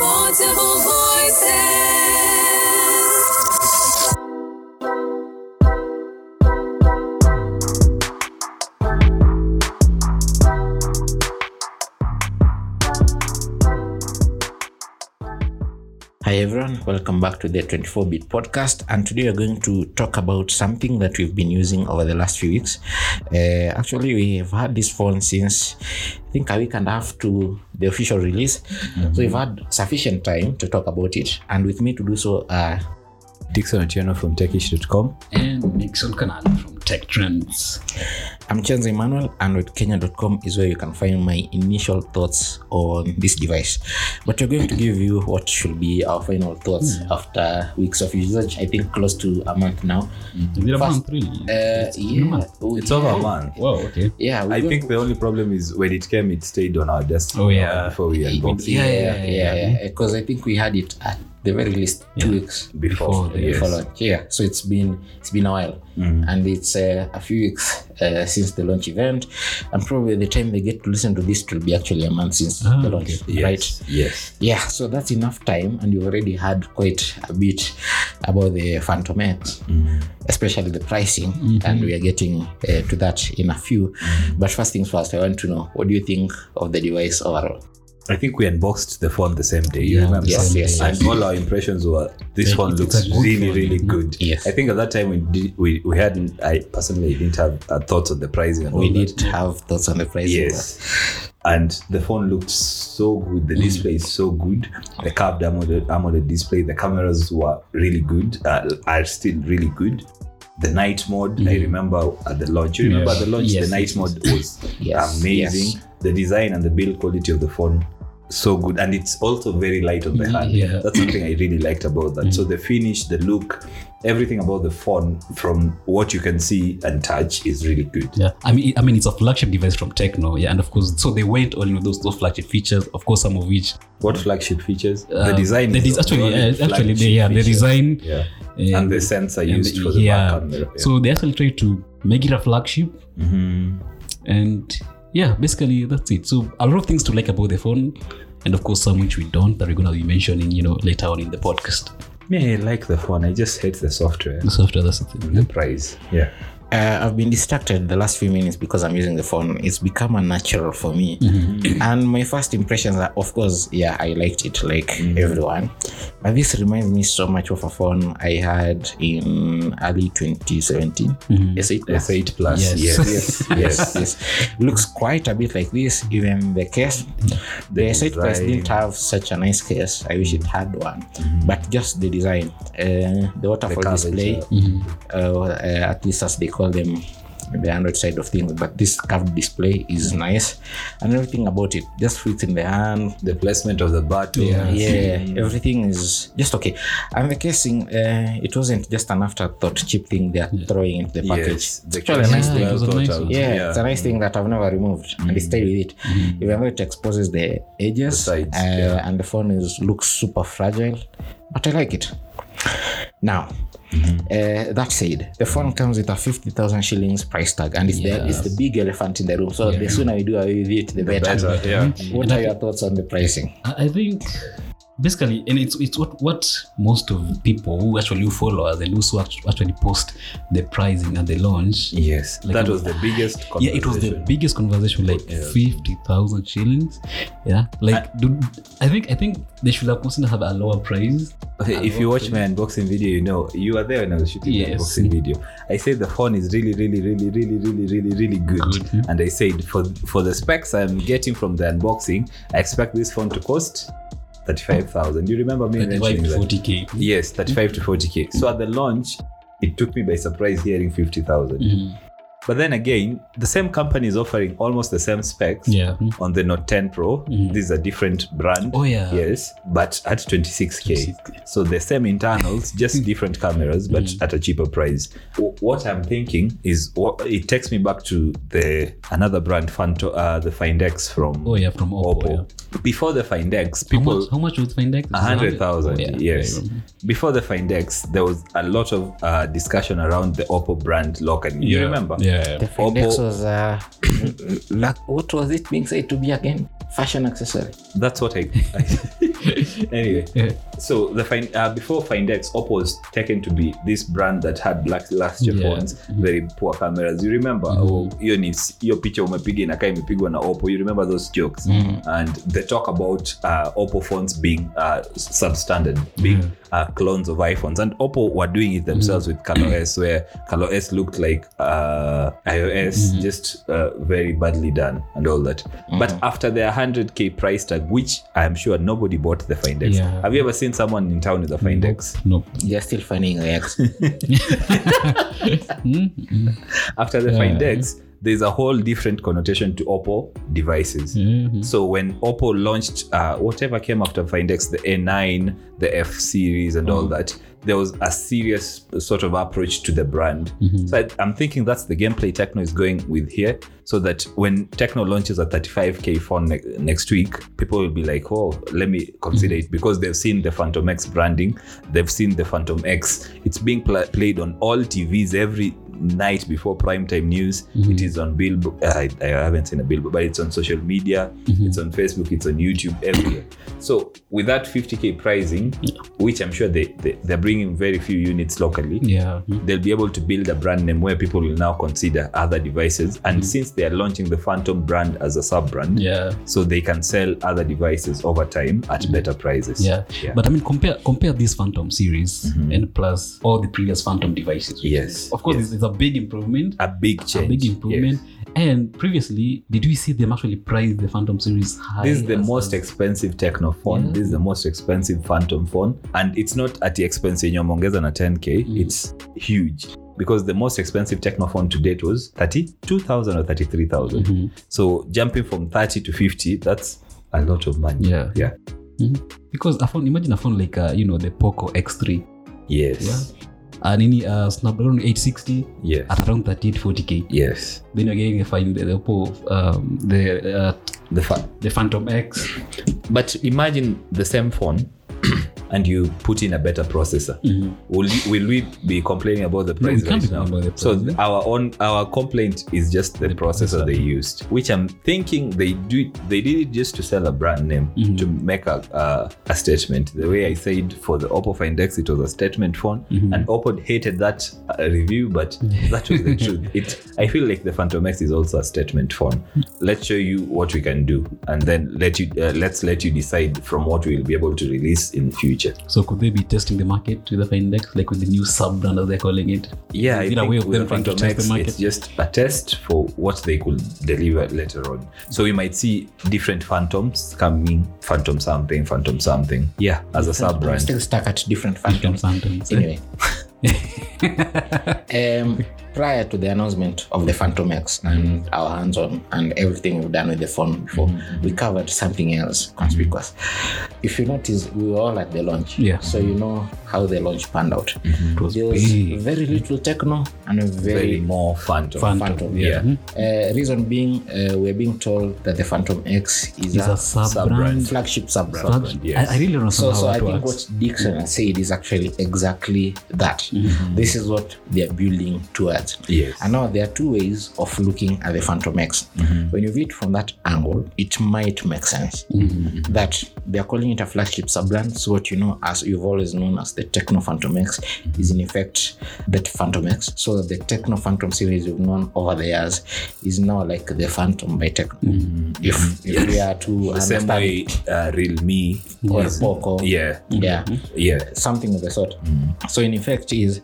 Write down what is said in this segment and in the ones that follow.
Portable voices. Hi everyone, welcome back to the 24-bit podcast and today we're going to talk about something that we've been using over the last few weeks. Uh, actually, we've had this phone since I think a week and a half to the official release. So we've had sufficient time to talk about it and with me to do so uh, Dixon Otieno from techish.com. and Nixon Kanan from Tech Trends. I'm Chenzo Emmanuel and with Kenya.com is where you can find my initial thoughts on this device. But we're going to give you what should be our final thoughts after weeks of usage. I think close to a month now. Is it a First- month really? Uh, yeah. Oh, It's over a month. wow, okay. Yeah, I think to... the only problem is when it came, it stayed on our desk. Oh, yeah. Before we unboxed it. yeah, yeah, yeah, yeah, yeah. yeah. Because I think we had it at the very least two weeks Before, Before yes. Yeah, so it's been it's been a while, and it's uh, a few weeks uh, since the launch event, and probably the time they get to listen to this, will be actually a month since Ah, the launch, okay. right? Yes. Yes. Yeah, so that's enough time, and you've already had quite a bit about the Phantom X, especially the pricing, and we are getting uh, to that in a few. But first things first, I want to know what do you think of the device overall? I think we unboxed the phone the same day. You Yeah, remember? Yes, yes, And all our impressions were this Yeah, phone looks really, phone. really good. Yes. I think at that time we did, we, we hadn't. I personally didn't have uh, thoughts on the pricing. And We all that. have thoughts on the pricing. Yes. And the phone looked so good. The display is so good. The curved AMOLED, AMOLED display, the cameras were really good, uh, are still really good. The night mode, I remember at the launch. You remember Yes. the launch, Yes, the night yes, mode was Yes, amazing. yes. The design and the build quality of the phone, so good. And it's also very light on the hand. Yeah. That's something I really liked about that. So the finish, the look, everything about the phone from what you can see and touch is really good. Yeah, I mean, I mean, it's a flagship device from Tecno, yeah, and of course, so they went on with those those flagship features. Of course, some of which What flagship features? the um, design. the actually, uh, actually, yeah, the design Yeah. and, And the sensor used the- for the yeah. back camera. Yeah. So they actually tried to make it a flagship, Mhm. and yeah, basically that's it. So a lot of things to like about the phone, and of course, some which we don't that we're gonna be mentioning, you know, later on in the podcast. Me, I like the phone. I just hate the software. The software, that's the thing. The price. Yeah. Uh, I've been distracted the last few minutes because I'm using the phone. It's become a natural for me. Mm-hmm. And my first impressions are, of course, yeah, I liked it like Mm-hmm. everyone. But this reminds me so much of a phone I had in early 2017. S8 Plus. S8 Plus. Yes. Yes. Yes, yes, yes. Looks quite a bit like this. Even the case, the, S8 Plus didn't have such a nice case. I wish it had one, but just the design, uh, the waterfall curvature. display, uh, uh, at least as they call them, the Android side of things. But this curved display is nice, and everything about it just fits in the hand. The placement of the button. Yeah. Yeah, everything is just okay. And the casing, uh, it wasn't just an afterthought cheap thing they're throwing into the package. Yes. It's actually a nice Yeah, thing. it was a nice thought one. out. Yeah, it's a nice thing that I've never removed, and they stay with it. Even though it exposes the edges, The sides, uh, yeah. and the phone is looks super fragile, but I like it. Now, uh, that said, the phone comes with a fifty thousand shillings price tag, and it's the it's the big elephant in the room. So the sooner we do away with it, the better. Better. Yeah. What are your thoughts on the pricing? I think basically, and it's it's what what most of people who actually follow us and also act- actually post the pricing at the launch. Yes. Like- that was the biggest conversation. Yeah, it was the biggest conversation, like fifty thousand shillings. Yeah, like dude, I think I think they should have considered have a lower price. Okay, if you watch my unboxing video, you know you were there when I was shooting Yes. the unboxing video. I said the phone is really, really, really, really, really, really, really good. Good. And I said for for the specs I'm getting from the unboxing, I expect this phone to cost thirty-five thousand. You remember me Thirty-five mentioning to that? forty k. Yes, thirty-five to forty k. So at the launch, it took me by surprise hearing fifty mm-hmm. But then again, the same company is offering almost the same specs Yeah. on the Note 10 Pro. Mm-hmm. This is a different brand. Oh, yeah. Yes, but at 26k. 26K. So the same internals, just different cameras, but mm-hmm. at a cheaper price. W- What I'm thinking is, what, it takes me back to the another brand, Fanto, uh, the Find X from Oh yeah, from Oppo. Oppo. yeah. Before the Findex, X, How people much? How much was Findex? X? a hundred thousand. Oh, yeah, yes. Before the Find X, there was a lot of uh, discussion around the Oppo brand locking. You Yeah. remember? Yeah. The Find X Oppo- was, uh, like, what was it being said to be again? Fashion accessory. That's what I. anyway, Yeah. so the find uh, before Find X, Oppo was taken to be this brand that had lackluster Yeah. phones, very poor cameras. You remember? Oh, hiyo ni hiyo picha umepiga inakaa imepigwa na Oppo. You remember those jokes? And they talk about uh, Oppo phones being uh, substandard, being uh, clones of iPhones. And Oppo were doing it themselves with ColorOS, where ColorOS looked like uh, iOS, just uh, very badly done and all that. But after their 100k price tag, which I'm sure nobody bought the Find X. Yeah. Have you ever seen someone in town with a Find X? Nope. They're still finding the X. After the Find X, there's a whole different connotation to Oppo devices. Mm-hmm. So when Oppo launched uh, whatever came after Find X, the A9, the F series, and all mm-hmm. that, there was a serious sort of approach to the brand. Mm-hmm. So I, I'm thinking that's the gameplay Tecno is going with here. So that when Tecno launches a 35k phone ne- next week, people will be like, "Oh, let me consider it," because they've seen the Phantom X branding, they've seen the Phantom X. It's being pla played on all TVs every night before primetime news. Mhm. It is on billboard. I, I haven't seen a billboard, but it's on social media. Mhm. It's on Facebook. It's on YouTube everywhere. So with that 50k pricing, which I'm sure they, they they're bringing very few units locally, Yeah. Mhm. they'll be able to build a brand name where people will now consider other devices. And since they are launching the Phantom brand as a sub brand, Yeah. so they can sell other devices over time at better prices. Yeah. yeah. But I mean, compare compare this Phantom series mm-hmm. and plus all the previous Phantom devices. Yes, Of course, yes. it's, it's a big improvement. a big change. A big improvement. And previously, did we see them actually price the Phantom series high? This is the as- most expensive Tecno phone. Yeah. This is the most expensive Phantom phone, and it's not at the expense yenye wameongeza na 10k. Mm. It's huge because the most expensive Tecno phone to date was 32,000 or 33,000. Mhm. So jumping from 30 to 50, that's a lot of money. Yeah. Yeah. Because a phone, imagine a phone like uh, you know the Poco X3, Yes. yeah, uh, nini uh, Snapdragon 860 Yes. at around 38 40k. Yes. Then getting the find the, Oppo, um, the uh, The fun. the Phantom X. But imagine the same phone and you put in a better processor. Will, you, will we be complaining about the Mm-hmm. No, price right now? about so price. our own our complaint is just the, processor processor. they used, which I'm thinking they do they did it just to sell a brand name Mm-hmm. to make a uh, a statement. The way I said for the Oppo Find X, it was a statement phone, Mm-hmm. and Oppo hated that uh, review, but that was the truth. It I feel like the Phantom X is also a statement phone. Let's show you what we can do, and then let you uh, let's let you decide from what we'll be able to release in future. So could they be testing the market with the Find X, like with the new sub brand as they're calling it? Yeah, Is I it a way of them trying to test the market? it's just a test for what they could deliver later on. So we might see different phantoms coming, phantom something, phantom something. Yeah, as a sub brand. still stuck at different Phantom phantoms. Phantoms. Eh? Anyway. um, prior to the announcement of the Phantom X and our hands on and everything we've done with the phone before, we covered something else conspicuous. If you notice, we were all at the launch. Yeah. So you know how the launch panned out. It was There was big. very little tecno and a Very very, more phantom. Phantom. Phantom. Yeah. Uh, reason being, uh, we're being told that the Phantom X is a, a sub sub-brand. flagship sub brand. Yes. I, I really don't know So, how so I think what Dixon said is actually exactly that. Mm-hmm. This is what they're building towards. Yes. And now there are two ways of looking at the Phantom X. Mm-hmm. When you view it from that angle, it might make sense mm-hmm. that they're calling it a flagship sub-brand. So what you know, as you've always known as the Tecno Phantom X, is in effect the Phantom X. So that the Tecno Phantom series you've known over the years is now like the Phantom by Tecno. If, if we are to The same way uh, Realme or is- Poco, Yeah. yeah Yeah. something of the sort. So in effect, is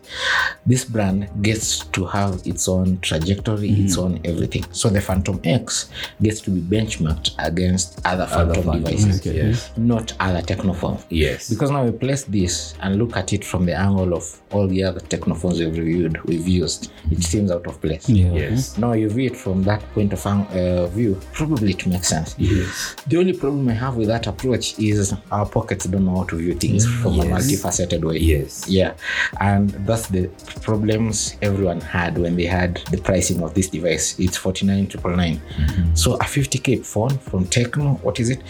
this brand gets to have its own trajectory, its own everything. So the Phantom X gets to be benchmarked against other Phantom Phantom, devices, yes. not other technophones. Yes. Because now we place this and look at it from the angle of all the other technophones we've reviewed, we've used, it seems out of place. Yeah. yes. Now you view it from that point of uh, view, probably it makes sense. Yes. The only problem I have with that approach is our pockets don't know how to view things from a multifaceted way. Yes. Yeah. And that's the problems everyone had when they had the pricing of this device. It's 49,999. So a 50k phone from Tecno, what is it?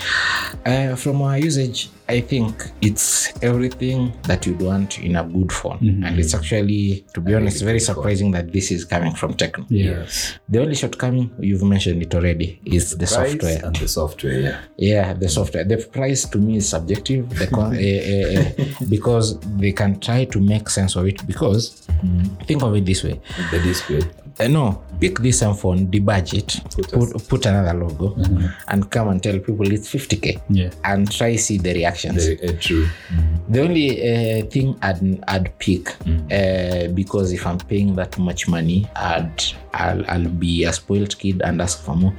Uh, from our usage, I think it's everything that you'd want in a good phone. And it's actually, to be honest, very surprising that this is coming from Techno. Yes. The only shortcoming, you've mentioned it already, is the Price software. and the software. Yeah. Yeah, the software. The price to me is subjective the con- uh, uh, uh, because they can try to make sense of it. Because think of it this way: The display. Uh, no, pick this same phone, debudge it, Put put, put, another logo, and come and tell people it's 50k, Yeah. and try see the reactions. The, uh, true. The only uh, thing I'd, I'd pick, Mm. uh, because if I'm paying that much money, I'd, I'll, I'll be a spoiled kid and ask for more,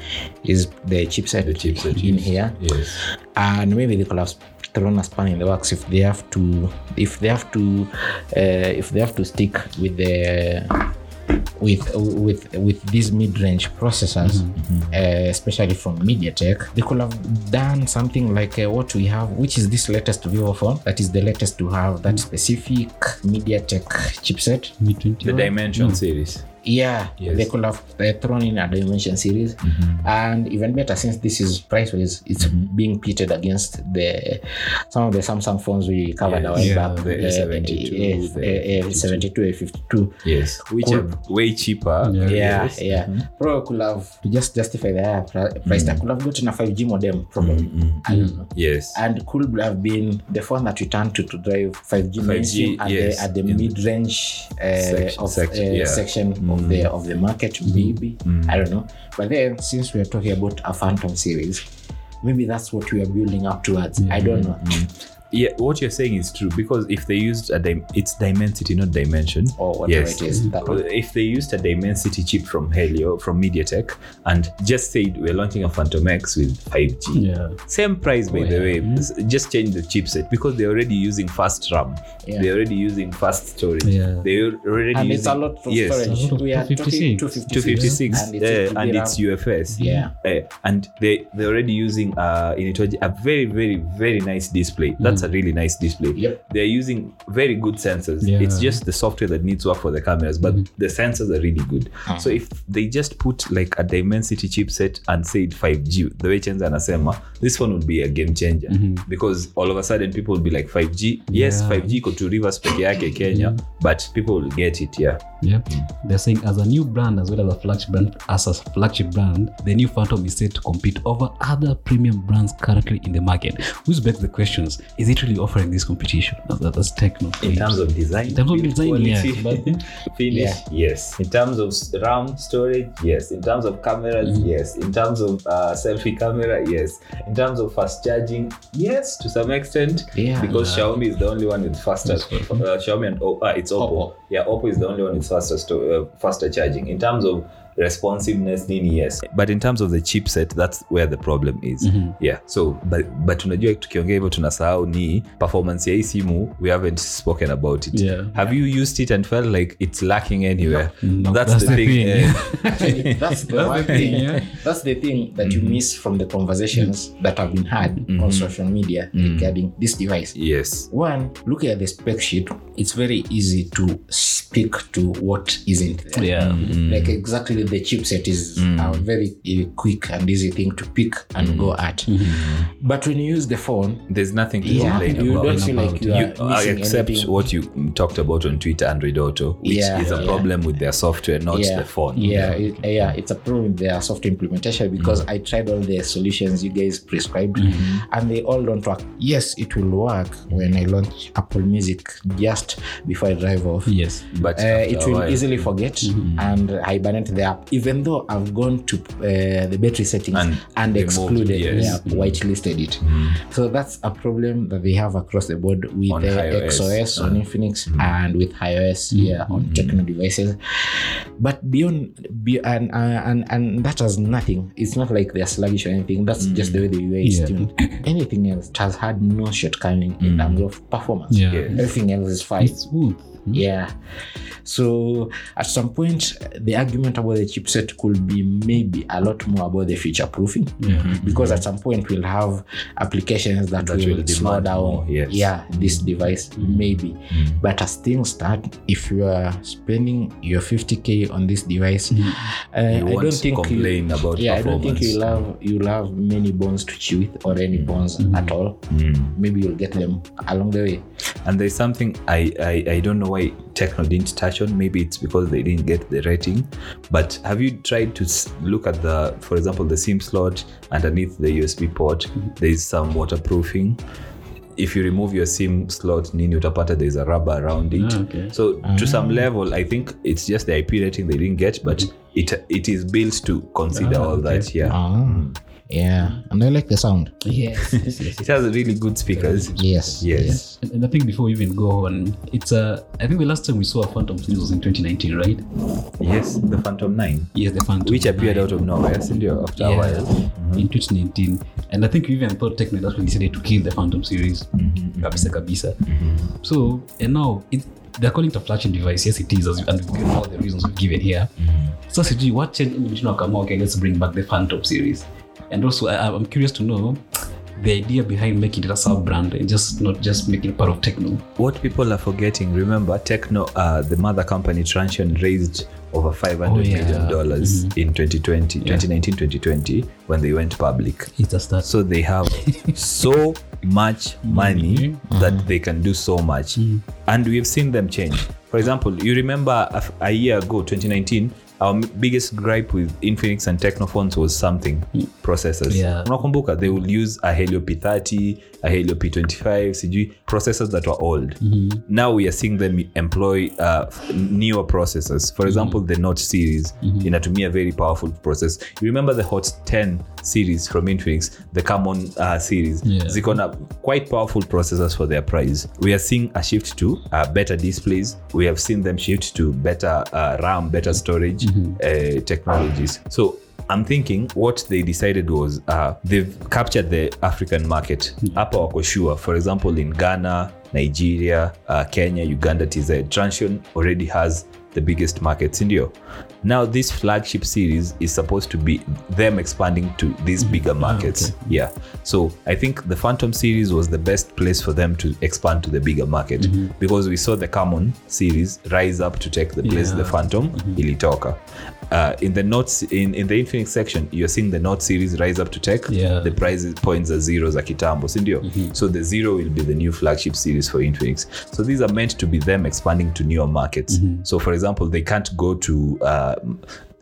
is the chipset, The chipset, in yes. here. Yes. And maybe they could have thrown a span in the works if they have to, if they have to, uh, if they have to stick with the with with with these mid-range processors, uh, especially from MediaTek, they could have done something like uh, what we have, which is this latest Vivo phone. That is the latest to have that specific MediaTek chipset. Mi 20 The Dimension series. Yeah, Yes. they could have uh, thrown in a Dimension series, mm-hmm. and even better since this is price wise, it's being pitted against the some of the Samsung phones we covered Yes. our Yeah, back. the uh, A72, uh, the uh, uh, 72, A52. Yes. Which could, are way cheaper. Yeah. Yeah, Yes. yeah. Mm-hmm. Probably could have to just justify the higher price mm-hmm. i Could have gotten a 5G modem, probably. I don't know. Yes. And could have been the phone that we turned to to drive 5G, 5G, mainstream yes. at the, at the mid-range uh, Section- of section, uh, yeah. section of the of the market, maybe. I don't know. But then, since we are talking about a Phantom series, maybe that's what we are building up towards. I don't know. Yeah, what you're saying is true because if they used a dim- it's dimensity, not dimension. Or whatever Yes. it is. That one. If they used a Dimensity chip from Helio, from MediaTek, and just said we're launching a Phantom X with 5G, Yeah. same price by Oh, the yeah. way, S- just change the chipset because they're already using fast RAM, Yeah. they're already using fast storage, Yeah. they're already And using it's a lot of yes, storage. Lot We are talking 256. 256. 256 And it's, uh, and it's UFS. Yeah. Uh, and they they're already using uh in it a very very very nice display. That's a mm. really nice display. Yep. They're using very good sensors. Yeah. It's just the software that needs work for the cameras, but mm-hmm. the sensors are really good. Ah. So if they just put like a Dimensity chipset and said 5G, the way Chenza anasema, this one would be a game changer mm-hmm. because all of a sudden people will be like 5G. Yes, Yeah. 5G iko to Rivers peke yake mm-hmm. Kenya, but people will get it. Yeah. Yep. Mm. They're saying as a new brand as well as a flagship brand, as a flagship brand, the new Phantom is set to compete over other premium brands currently in the market. Which begs the questions: Is it really offering this competition? That- That's tecno. in terms of design, In terms of design, quality, yeah, finish, Yeah. yes. In terms of RAM storage, yes. In terms of cameras, Mm-hmm. yes. In terms of uh, selfie camera, yes. In terms of fast charging, yes, to some extent. Yeah. Because Xiaomi is the only one with faster. Uh. Xiaomi and Oppo, uh, it's Oppo. Oppo. Yeah, Oppo is the only one with faster sto- uh, faster charging. In terms of responsiveness nini yes but in terms of the chipset that's where the problem is Mhm. yeah so but, but unajua tukiongea hivyo tunasahau ni performance ya hii simu we haven't spoken about it Yeah. have you used it and felt like it's lacking anywhere No, that's, mm, that's the, the thing, thing. Actually, that's the one thing, thing. yeah. That's the thing that you mm-hmm. miss from the conversations mm-hmm. that have been had on mm-hmm. social media regarding this device. yes One, looking at the spec sheet, it's very easy to speak to what isn't there. Yeah. Like exactly the chipset is a very uh, quick and easy thing to pick and go at. But when you use the phone, there's nothing to yeah, complain you about don't feel like you you, are uh, missing accept anything. what you mm, talked about on Twitter, Android Auto, which Yeah, is a yeah. problem with their software, not yeah, the phone. Yeah, it, yeah, it's a problem with their software implementation because I tried all the solutions you guys prescribed and they all don't work. Yes, it will work when I launch Apple Music just before I drive off. Yes. But Uh, it will while- easily forget and hibernate the app, even though I've gone to uh, the battery settings And and, excluded yes. the app, mm. whitelisted it. Mm. So that's a problem that they have across the board with On the HiOS. XOS on mm. Infinix and with HiOS here on Tecno devices. But beyond, be, and, uh, and and that has nothing. It's not like they're sluggish or anything. That's just the way the UI is Yeah. tuned. Anything else has had no shortcoming in terms of performance. Yeah. Yeah. Everything else is fine. It's smooth. Mm-hmm. Yeah. So at some point, the argument about the chipset could be maybe a lot more about the future proofing. Mm-hmm. Because at some point we'll have applications that, That will, will slow down more, yes. yeah, this mm-hmm. device, maybe. But as things start, if you are spending your 50k on this device, uh, I don't think complain you, about yeah, I don't think you'll have you'll have many bones to chew with or any bones at all. Maybe you'll get them along the way. And there's something I, I I don't know why Tecno didn't touch on. Maybe it's because they didn't get the rating. But have you tried to look at the, for example, the SIM slot underneath the USB port? Mm-hmm. There is some waterproofing. If you remove your SIM slot, nini utapata there's a rubber around it. Ah, okay. So to some ah. level, I think it's just the IP rating they didn't get, but mm-hmm. it it is built to consider ah, all that. Yeah, Ah, mm. Yeah, mm. and I like the sound. Yes, yes, yes. it has really good speakers. Yes, Yes. And, and I think before we even go on, it's uh, I think the last time we saw a Phantom series was in 2019, right? Yes, the Phantom Nine, Yes, the Phantom. which appeared 9. out of nowhere, sindio, after a yeah, while. in mm-hmm. 2019 and i think we even thought tecno actually decided to kill the phantom series mm-hmm. kabisa kabisa mm-hmm. so and now it, they're calling it a flashing device yes it is as you, and we've all the reasons we've given here so sijui what changed in between wakama okay let's bring back the phantom series and also I, i'm curious to know the idea behind making it a sub brand and just not just making part of tecno What people are forgetting, remember, Tecno, uh, the mother company, Transsion, raised over five hundred Oh, million mm-hmm. yeah. dollars in 2020, 2019, 2020, when they went public. it's a start So they have so much money mm-hmm. that mm-hmm. they can do so much. And we've seen them change. For example, you remember a, a year ago, 2019, our biggest gripe with Infinix and Technophones was something processors. Yeah. Unakumbuka, they will use a Helio P30, a Helio P25, CG processors that were old. Now we are seeing them employ uh, newer processors. For example, the Note series inatumia very powerful process. You remember the Hot 10 series from Infinix, the Camon uh, series. Yeah. Ziko na quite powerful processors for their price. We are seeing a shift to uh, better displays. We have seen them shift to better uh, RAM, better storage uh, technologies. So I'm thinking what they decided was uh, they've captured the African market. Hapa wako sure. For example, in Ghana, Nigeria, uh, Kenya, Uganda, TZ, Transsion already has the biggest markets in India. Now, this flagship series is supposed to be them expanding to these mm-hmm. bigger markets. Yeah. So I think the Phantom series was the best place for them to expand to the bigger market mm-hmm. because we saw the Camon series rise up to take the place Yeah. the Phantom mm-hmm. ilitoka. Uh, in the notes in, in the Infinix section, you're seeing the Note series rise up to take Yeah. the price points are zero za kitambo sindio so the zero will be the new flagship series for infinix. So these are meant to be them expanding to newer markets. So for example they can't go to uh,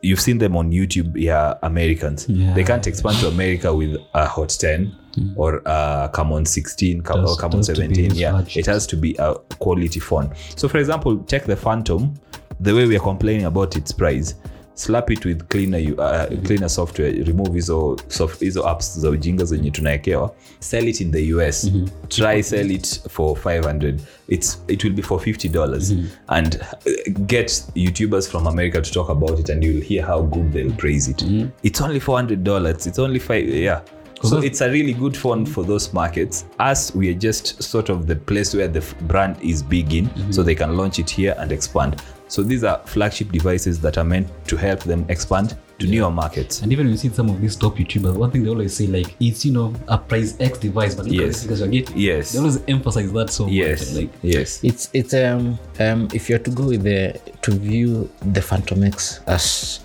you've seen them on youtube yeah americans. Yeah. they can't expand to america with a hot 10 or uh, Camon 16 come, Does- or Camon does to be 17 yeah. it has to be a quality phone. So for example check the phantom. The way we are complaining about its price slap it with cleaner, uh, cleaner software. Remove hizo soft, hizo apps za ujinga zenye tunaekewa. Sell it in the us try sell it for 500 it's, it will be for 50 dollars. And uh, get youtubers from america to talk about it and you'll hear how good they'll praise it. It's only 400 dollars. It's only five yeah. So it's a really good phone for those markets. Us, we are just sort of the place where the brand is big in, so they can launch it here and expand. So these are flagship devices that are meant to help them expand to newer markets. and even when you see some of these top youtubers one thing they always say like it's you know a price x device but Yes. the figures you're getting Yes. they always emphasize that so Yes, much like yes. It's it's um um if you're to go with the to view the Phantom X as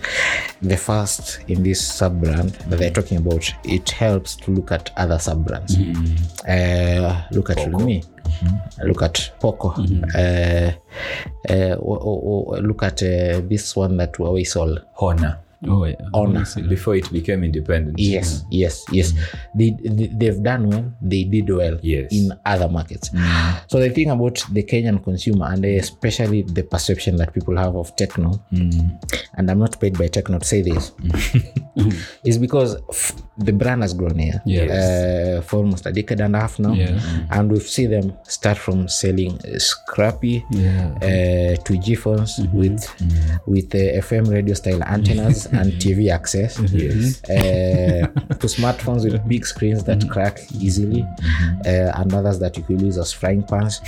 the first in this sub brand that they're talking about, it helps to look at other sub brands. Uh, look at Lumi. Look at Poco. Uh, uh, or, or, or look at uh, this one that Huawei sold. Honor oh yeah Honor. Before it became independent. Yes, yes, yes. They, they they've done well. They did well Yes. in other markets. So the thing about the Kenyan consumer and especially the perception that people have of techno, and I'm not paid by techno to say this, is because f- the brand has grown here Yes. uh, for almost a decade and a half now, Yeah. and we've seen them start from selling scrappy Yeah. uh, 2G phones with with uh, FM radio style antennas and TV access. Yes. Uh, to smartphones with big screens that crack easily, uh, and others that you could use as frying pans,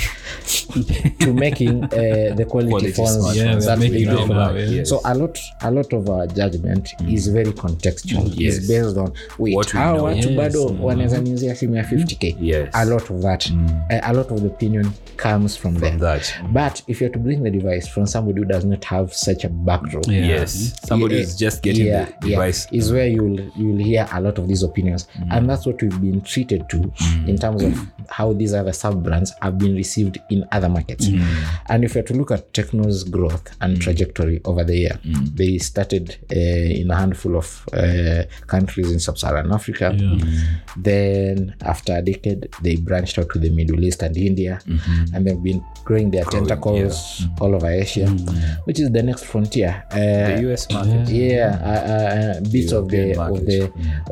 to making uh, the quality, Quality phones smartphones. Yeah, that we're we making do now, now. Yes. So a lot, a lot of our judgment is very contextual. Yes. It's based on wait, What we how know. watu Yes. bado wanaweza niuzia simu ya 50k. Yes. A lot of that, uh, a lot of the opinion comes from, From that. But if you're to bring the device from somebody who does not have such a backdrop, Yeah. Yes. Somebody yeah, is just getting yeah, the device. is where you'll you'll hear a lot of these opinions, mm. and that's what we've been treated to mm. in terms of how these other sub brands have been received in other markets. Mm. And if you're to look at Tecno's growth and trajectory over the year, they started uh, in a handful of uh, countries in sub-Saharan Africa. Then after a decade, they branched out to the Middle East and India, mm-hmm. and they've been growing their tentacles all over Asia, which is the next frontier. Uh, The US market. yeah, uh, uh, uh, bits of the European of the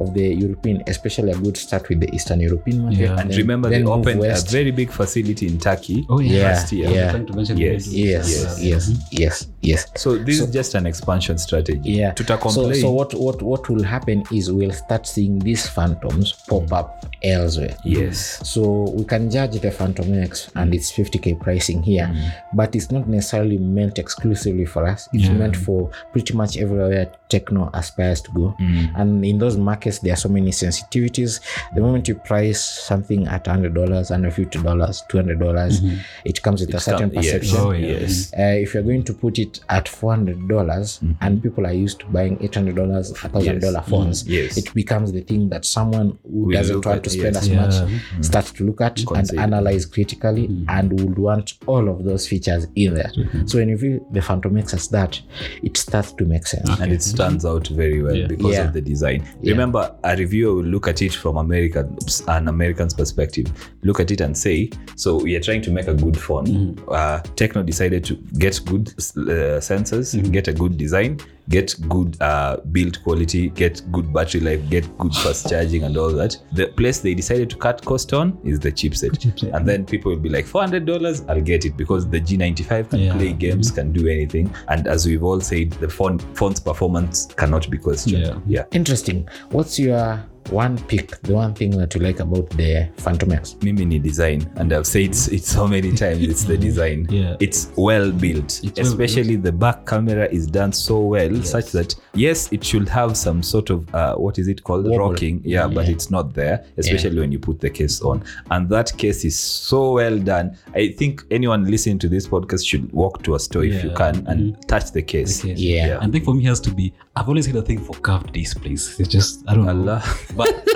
of the European, especially a good start with the Eastern European market. Yeah. And then- remember, then they move opened a very big facility in Turkey Oh, yeah. last year. Yeah. Trying to mention Yes. the- Yes, Yes. yes, yes, yes. So this is just an expansion strategy. Yeah. To ta So, so what what what will happen is we'll start seeing these phantoms pop up elsewhere. yes. So we can judge the Phantom X and its 50k pricing here, but it's not necessarily meant exclusively for us. It's meant for pretty much everywhere tecno aspires to go. Mm. And in those markets, there are so many sensitivities. The moment you price something at hundred dollars, hundred fifty dollars, two hundred dollars, mm-hmm. it comes with a certain come- yes. perception. Oh. Yes. Uh, if you're going to put it at four hundred dollars, mm-hmm. and people are used to buying eight hundred dollars, thousand dollar phones, mm-hmm. Yes. it becomes the thing that someone who Will doesn't want to spend yes. as Yeah. much starts to look at and analyze critically and would want all of those features in there. So when you view the Phantom X as that, it starts to make sense. and it stands out very well Yeah. because Yeah. of the design. Remember, a reviewer will look at it from American an American's perspective, look at it and say, "So we are trying to make a good phone. Uh, Tecno decided to get good uh, sensors, get a good design, get good uh, build quality, get good battery life, get good fast charging, and all that. The place they decided to cut cost on is the chipset, chipset. and then people will be like, four hundred dollars, I'll get it because the G95 can Yeah. play games, can do anything, and as we've all said, the phone phone's performance cannot be questioned. Yeah. yeah. Interesting. What's your one pick, the one thing that you like about the Phantom X? Mimi ni design, and I've said it, it so many times. It's the design. Yeah. It's well built, It's well especially the back camera is done so well, such that yes, it should have some sort of uh, what is it called, Wobble. rocking. Yeah, but it's not there, especially when you put the case on. And that case is so well done. I think anyone listening to this podcast should walk to a store if you can and touch the case. Okay. Yeah. And I think for me has to be I've always had a thing for curved displays. It's just I don't know. Allah. But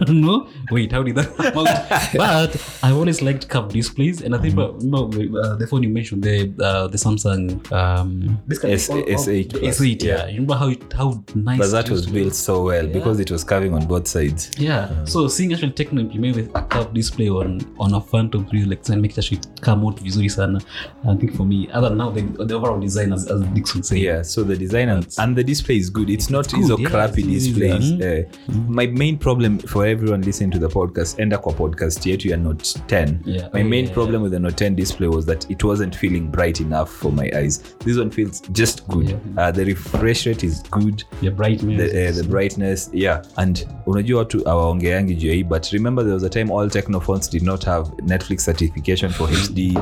I don't know. Wait, how did that come out? but I've always liked curved displays, and I think Mm-hmm. about, remember, uh, the phone you mentioned, the uh, the Samsung um, S- S8 the. S8. Yeah, you remember how it, how nice. But that was built so well because it was carving on both sides. Yeah. So seeing actually Tecno implement a curved display on on a Phantom 3 like and make it actually come out vizuri sana. I think for me, other than now the, the overall design as, as Dixon said. Yeah, so the design and, and the display is good. It's not good, hizo yeah, crappy it is, displays. yeah. My main problem for everyone listening to the podcast, enda kwa podcast yetu ya Note 10. Yeah. My Oh, main yeah, problem with the Note 10 display was that it wasn't feeling bright enough for my eyes. This one feels just good. Yeah. Uh, the refresh rate is good. The brightness. The, uh, the brightness yeah and unajua watu awaongeangi juu ya hii but remember there was a time all tecno phones did not have netflix certification for hd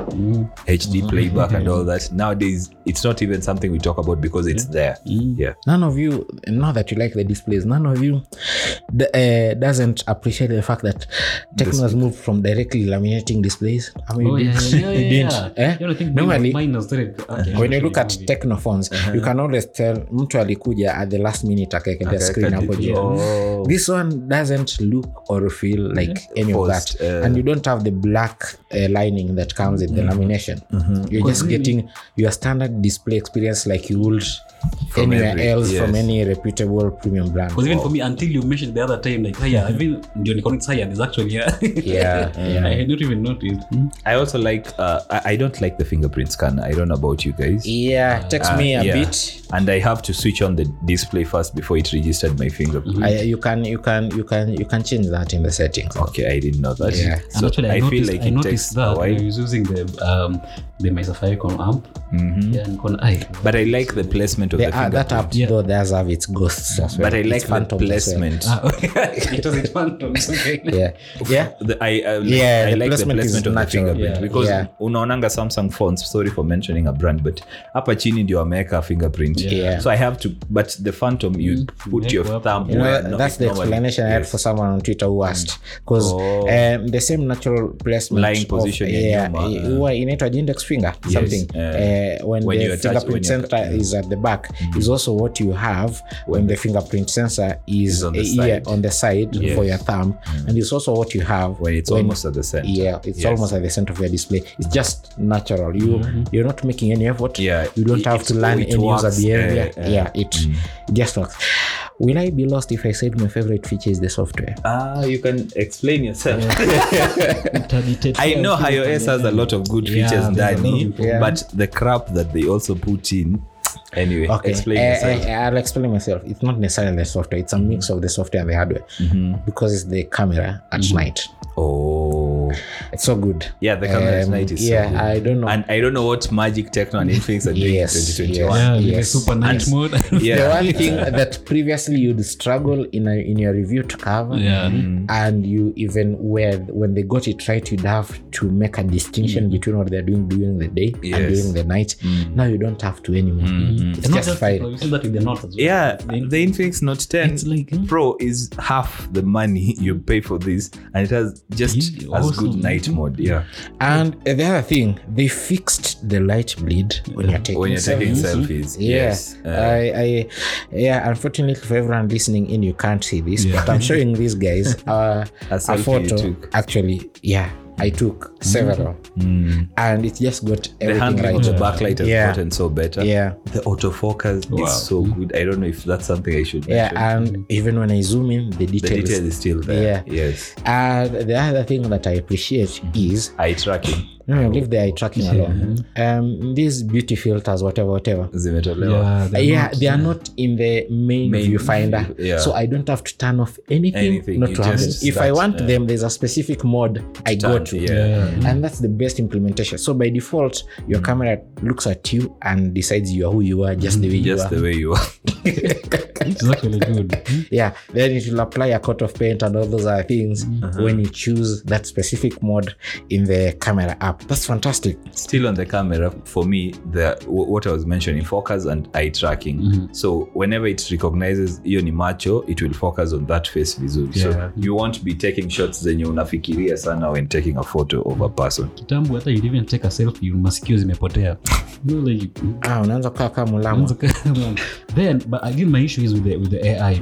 hd playback and all that nowadays it's not even something we talk about because it's there yeah None of you, now that you like the displays, none of you the, uh, doesn't appreciate the fact that Techno has moved from directly laminating displays. I mean, Oh you yeah, didn't- yeah, yeah, you yeah. didn't, yeah. eh? You know, think Normally, mine. Okay, when you look at techno phones you can always tell mtu alikuja at the last minute akaekelea screen hapo juu Oh. this one doesn't look or feel like any of that uh, and you don't have the black uh, lining that comes with the lamination you're just really- getting your standard display experience like you would From anywhere every- else from any reputable premium brand Because even for me, until you mentioned the other time, like, oh yeah, I feel ndio nikaona Saya is actually yeah. Yeah, yeah. I had not even noticed. Hmm. i also like uh, I, I don't like the fingerprint scanner i don't know about you guys yeah takes Uh, me a yeah. bit and i have to switch on the display first before it registered my fingerprint I, you can you can you can you can change that in the settings okay i didn't know that Yeah. And so actually, I, i, feel like I it noticed takes use a that I was using the um the my Safaricom amp. Yeah, and con I But I like the placement of The, the uh, that fingerprint. app though does have its ghosts as well. But I Its like the phantoms Ah, okay. it was in phantoms. Okay. Yeah, yeah. The, I, I, Yeah, I the like placement is placement of the fingerprint Yeah. because Yeah. unaonanga samsung phones sorry for mentioning a brand but hapa chini ndio wameweka fingerprint Yeah. so i have to but the phantom you put your thumb You know, where no- that's the normally- yes. I had yes. for someone on Twitter who asked because Oh. um, the same natural placement Lying position of, yeah, i- uh. inaitwa index finger something yeah. uh, when, When the attach- fingerprint when sensor is at the back is also what you have when, the fingerprint sensor is, on the here on the side Yes. for your thumb. And it's also what you have when it's almost at the center. Yeah it's Yes. almost at the center of your display. It's just natural. You you're not making any effort. Yeah, you don't it- have to learn it any user works, behavior. Uh, uh, yeah it, it just works. Will i be lost if i said my favorite feature is the software? Ah you can explain yourself. I know for- ios has a lot of good features there's a lot of ndani improvement. but the crap that they also put in anyway okay. explain uh, yourself. Eh, eh, i'll explain myself. It's not necessarily the software it's a mix of the software and the hardware. Mm-hmm. Because it's the camera at mm-hmm. night. Oh. It's so good. Yeah the camera at Um, night is yeah so good. i don't know. And i don't know what magic tecno and infinix are doing Yes, in 2021 Yeah, Yes. super night Yes. mode. Yeah. the one thing that previously you'd struggle in a, in your review to cover Yeah. Mm-hmm. and you even where when they got it right you'd have to make a distinction between what they're doing during the day Yes. and during the night. Mm. Now you don't have to anymore it's not just just fine you see that with the note as well. Yeah, The- the Infinix Note 10 It's like, hmm? Pro is half the money you pay for this, and it has just Yeah, as good night mode. Yeah, and uh, the other thing they fixed the light bleed when you're taking when you're taking selfies. selfies. Yeah, Yes, uh, I, I, yeah. Unfortunately, for everyone listening in, you can't see this, but I'm showing these guys uh, A a, photo. took. Actually, yeah, I took several, mm. and it just got the everything handling right. of the backlight has Yeah. gotten so better. Yeah, The autofocus Wow. is so good. I don't know if that's something I should yeah, mention. and even when I zoom in, the the detail. detail is, is still there. Yeah. Yes. and the other thing that I appreciate mm-hmm. is Eye tracking. no, no, leave the eye tracking mm-hmm. alone. Um, these beauty filters, whatever, whatever. Zimetolewa. Yeah, they're uh, yeah, not- they are not in the main, Main viewfinder, view, yeah. so I don't have to turn off anything, Anything, not you to have them. If I want yeah. them, there's a specific mode I go To, yeah. and that's the best implementation. So by default, your Mm. camera looks at you and decides you are who you are, just the way you Just are. the way you are. It's actually good. yeah, then it will apply a coat of paint and all those other things Uh-huh. when you choose that specific mode in the camera app. That's fantastic. still on the camera for me the wh- what i was mentioning focus and eye tracking Mm-hmm. so whenever it recognizes hiyo ni macho it will focus on that face vizuri so you won't be taking shots zenye unafikiria sana when taking a photo of a person. Kitambo hata you even take a selfie masikio zimepotea. Ah, unaanza kukaa kama mulama. then but again my issue is with the, with the ai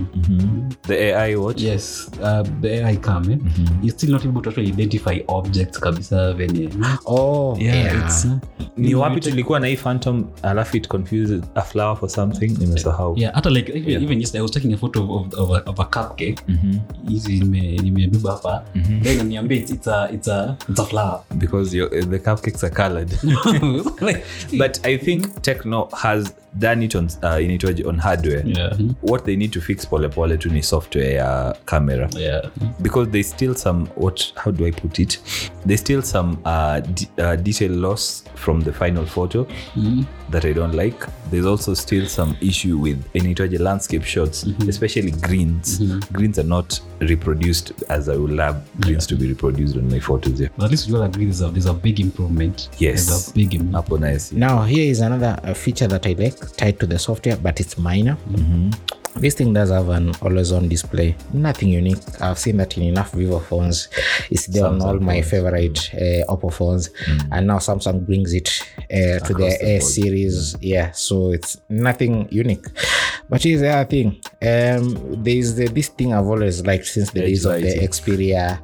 the ai what? Yes uh, the ai cam eh? you're still not able to actually identify objects kabisa venye. Oh, yeah, yeah. it's, uh, ni wapi tulikuwa na hii phantom alafu it confuses a flower for something nimesahau. Yeah hata like even, even yesterday i was taking a photo of, of, of, a, of a cupcake. Hizi nime- nimebeba hapa. Then ananiambia it's, it's, a, it's, a, it's a flower. Because the cupcakes are colored. But i think tecno has done it on, uh, inaitwaje, on hardware. Yeah. What they need to fix polepole tu ni software ya camera. Yeah. Because there's still some what how do i put it? There's still some uh, de- uh, detail loss from the final photo that i don't like. There's also still some issue with in inaitwaje landscape shots especially greens. Greens are not reproduced as i would love greens to be reproduced on my photos yeah. But at least we all agree there's a, there's a big improvement. Yes. there's a big im- hapo nice Now, here is another uh, feature that I like tied to the software, but it's minor. This thing does have an always on display. Nothing unique. I've seen that in enough Vivo phones. It's there on all my favorite uh, Oppo phones. And now Samsung brings it uh, to the the A series. Yeah, so it's nothing unique. But here's the other thing. Um, there's the, this thing I've always liked since the Edge days of the. Xperia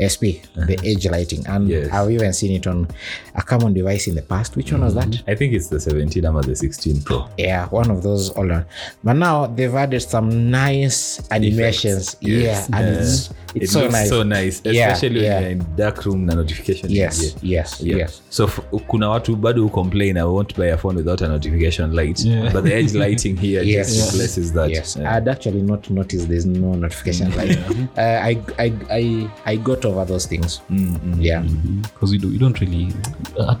SP, the edge lighting. And Yes. I've even seen it on a common device in the past. Which one was that? i think it's the 17 or the 16 pro yeah one of those older but now they've added added some nice animations. Yes. Yeah, and it's it's it so looks nice. so nice Yeah, especially yeah. when you're in dark room na notification Yes, ingie. yes, Yeah. yes. so f- kuna watu bado complain i won't buy a phone without a notification light Yeah. but the edge lighting here Yes. just replaces that Yes, Yeah. I'd actually not noticed there's no notification light. Uh, I, I, I, I got over those things. Yeah. because you, do, you don't really uh,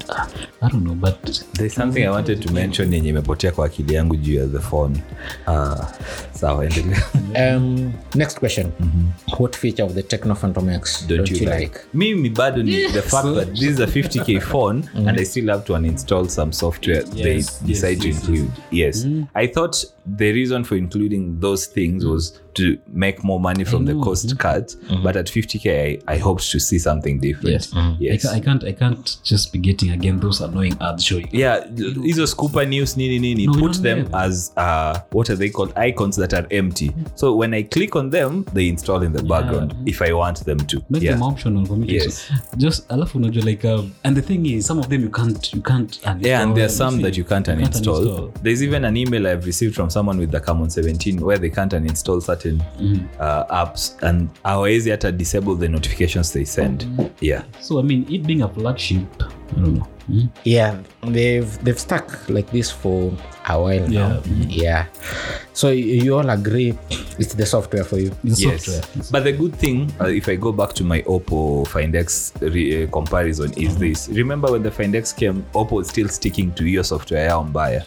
I don't know but there's something i wanted to mention yenye imepotea kwa akili yangu juu ya the phone uh, sawa endelea. Um, next question. What feature of the Techno Phantom X don't, you, like, mimi bado ni the fact that this is a 50k phone and i still have to uninstall some software they Yes, decide yes, to yes, include. Yes. I thought the reason for including those things was to make more money from the cost cut but at 50k I, I hoped to see something different. Yes, yes. I, ca- I can't I can't just be getting again those annoying ads showing yeah hizo scooper news nini nini. No, put them as uh, what are they called? Icons that are empty. So when i click on them they install in the background if i want them to. Make yeah. them optional for me Yes. just alafu unajua like um, and the thing is some of them you can't you can't uninstall. Yeah, and there are some that you can't uninstall. uninstall. There's even an email I've received from someone with the Camon 17 where they can't uninstall certain uh, apps and hawawezi hata disable the notifications they send. Yeah. so i mean it being a flagship i don't know Hmm? Yeah, they've they've stuck like this for a while now. Yeah. So you, all agree it's the software for you? It's yes. software But the good thing, uh, if I go back to my Oppo Find X re- uh, comparison, is this. Remember when the Find X came, Oppo was still sticking to your software yao mbaya.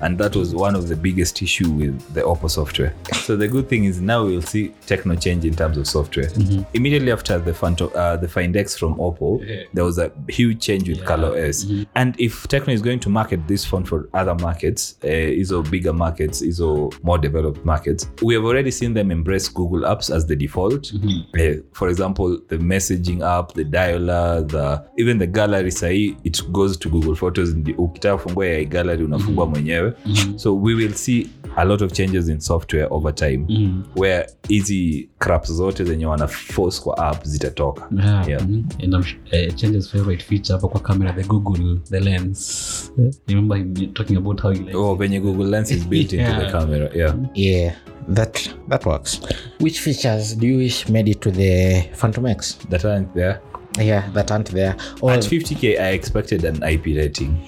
And that was one of the biggest issue with the Oppo software. so the good thing is now we'll see tecno change in terms of software. Immediately after the Phantom, uh, the Find X from Oppo, there was a huge change with ColorOS. And if Tecno is going to market this phone for other markets, uh, bigger markets, hizo more developed markets, we have already seen them embrace Google Apps as the default. Uh, for example, the messaging app, the dialer, the even the gallery sahi, it goes to Google Photos. Ukitaka fungua ya gallery unafungua mwenyewe. So we will see a lot of changes in software over time where hizi craps zote zenye wana force kwa app zitatoka. Yeah. Yeah. mhm. And I'm, uh, Chenja's favorite feature hapo kwa camera the google the lens remember him talking about how he like Oh, when your Google Lens is built into the camera, yeah. Yeah, that that works. Which features do you wish made it to the Phantom X? That aren't there. Yeah, that aren't there. Or At 50k, I expected an IP rating.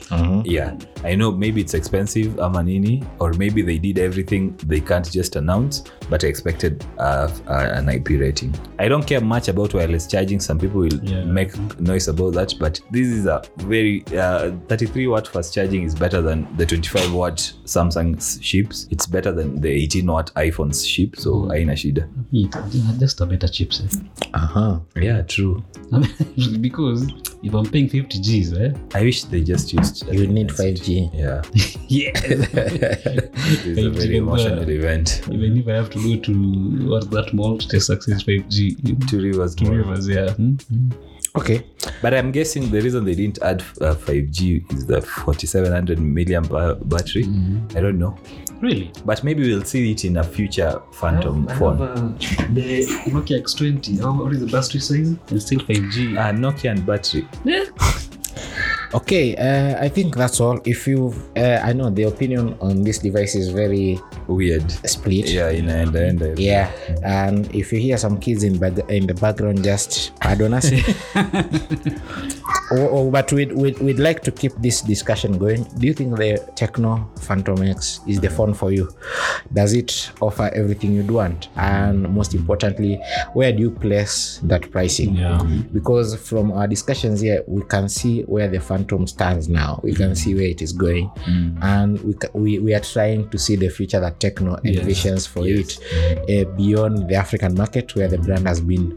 Yeah, I know maybe it's expensive, amanini, or maybe they did everything they can't just announce, but I expected uh, uh, an IP rating. I don't care much about wireless charging. Some people will Yeah. make noise about that, but this is a very uh, 33 watt fast charging is better than the 25 watt Samsung ships. It's better than the 18 watt iPhones ship. So aina shida. Yeah, just a better chipset uh-huh. Yeah, true. because if i'm paying 50 g's eh? I wish they just used. You need 5G. Yeah, yeah it's a very emotional event. even if i have to go to what that mall to test success 5g Two rivers, to rivers yeah Hmm? Okay. But I'm guessing the reason they didn't add uh, 5G is the 4700 milliamp ba- battery. I don't know, really? But maybe we'll see it in a future Phantom phone. the nokia x20 how, what is the battery size? It's still 5g Uh, Nokia and battery. Okay, uh, I think that's all. If you, uh, I know the opinion on this device is very Weird. split. Yeah, in and end. Yeah, and if you hear some kids in bag- in the background, just pardon us. oh, oh, but we'd, we'd, we'd like to keep this discussion going. Do you think the Tecno Phantom X is the phone for you? Does it offer everything you'd want? And most importantly, where do you place that pricing? Yeah. Because from our discussions here, we can see where the Phantom stands now. We can see where it is going, and we, we we are trying to see the future that Techno envisions for it uh, beyond the African market, where the brand has been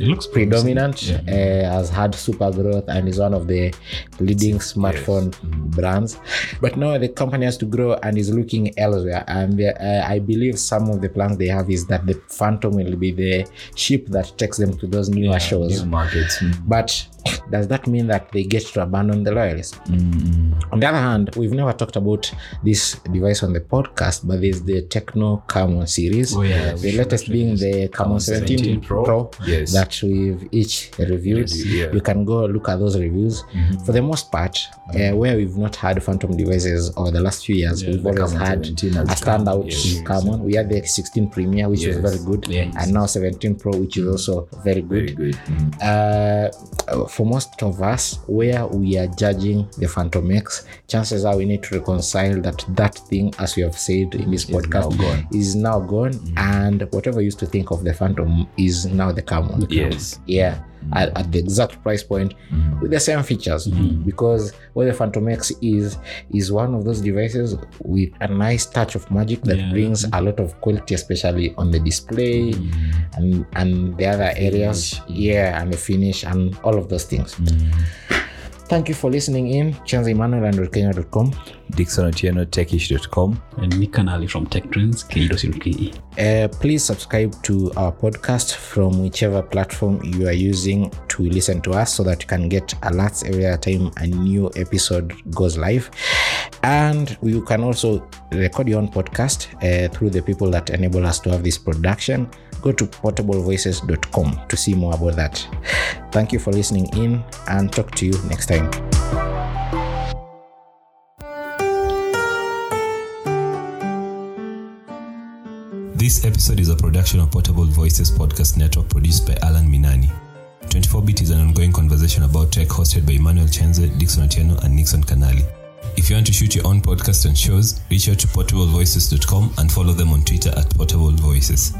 it looks predominant, uh, has had super growth, and is one of the leading smartphone brands. But now the company has to grow and is looking elsewhere. And uh, I believe some of the plans they have is that the Phantom will be the ship that takes them to those newer shows. New markets. Mm. But does that mean that they get to abandon the loyalists? On the other hand, we've never talked about this device on the podcast, but there's the Tecno Camon series. Oh, yeah, the latest being the Camon 17, 17 Pro, Pro. Yes. that we've each reviewed. Review, yeah. You can go look at those reviews. For the most part, uh, where we've not had Phantom devices over the last few years, we've always had a standout yes. Camon. We had the 16 Premier, which was very good, Yes. and now 17 Pro, which is also very good. Very good. Mm. Uh, for most of us, where we are judging the Phantom X, chances are we need to reconcile that that thing, as we have said in this podcast, now gone. is now gone, and whatever you used to think of the Phantom is now the Camon. Yes. Yeah, at, at the exact price point mm-hmm. with the same features. Mm-hmm. Because what the Phantom X is is one of those devices with a nice touch of magic that Yeah. brings a lot of quality, especially on the display mm-hmm. and and the other areas. Yeah, and the finish and all of those things. Thank you for listening in. Chenze Emmanuel and Kenya.com. Dixon Otieno, techish.com. And Nick Canali from Tech Trends, K.E. Uh, please subscribe to our podcast from whichever platform you are using to listen to us so that you can get alerts every time a new episode goes live. And you can also record your own podcast uh, through the people that enable us to have this production. Go to portablevoices.com to see more about that. Thank you for listening in and talk to you next time. This episode is a production of Portable Voices Podcast Network produced by Alan Minani. 24-Bit is an ongoing conversation about tech hosted by Emmanuel Chenze, Dixon Otieno, and Nixon Canali. If you want to shoot your own podcast and shows, reach out to portablevoices.com and follow them on Twitter at Portable Voices.